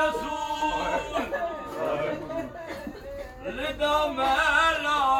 رسول ردا میلا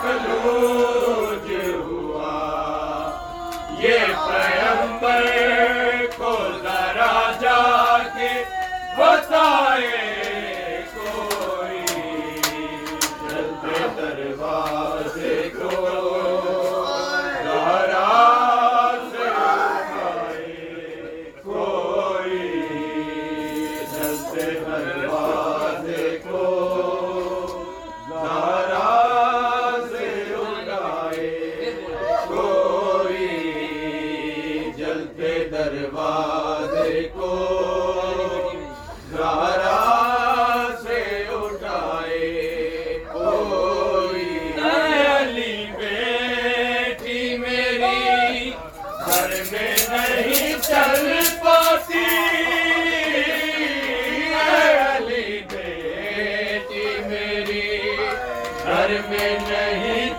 بھی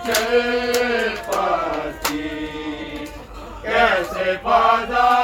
چل پاتی کیسے بازار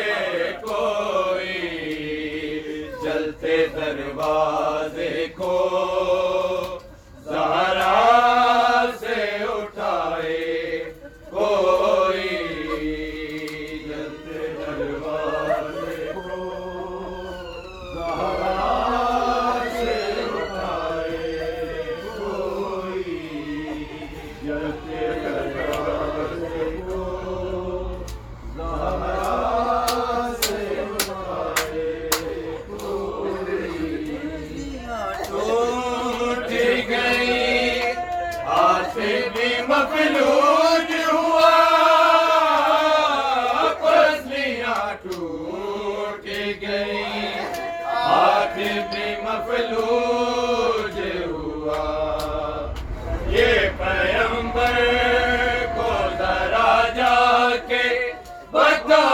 کے بتا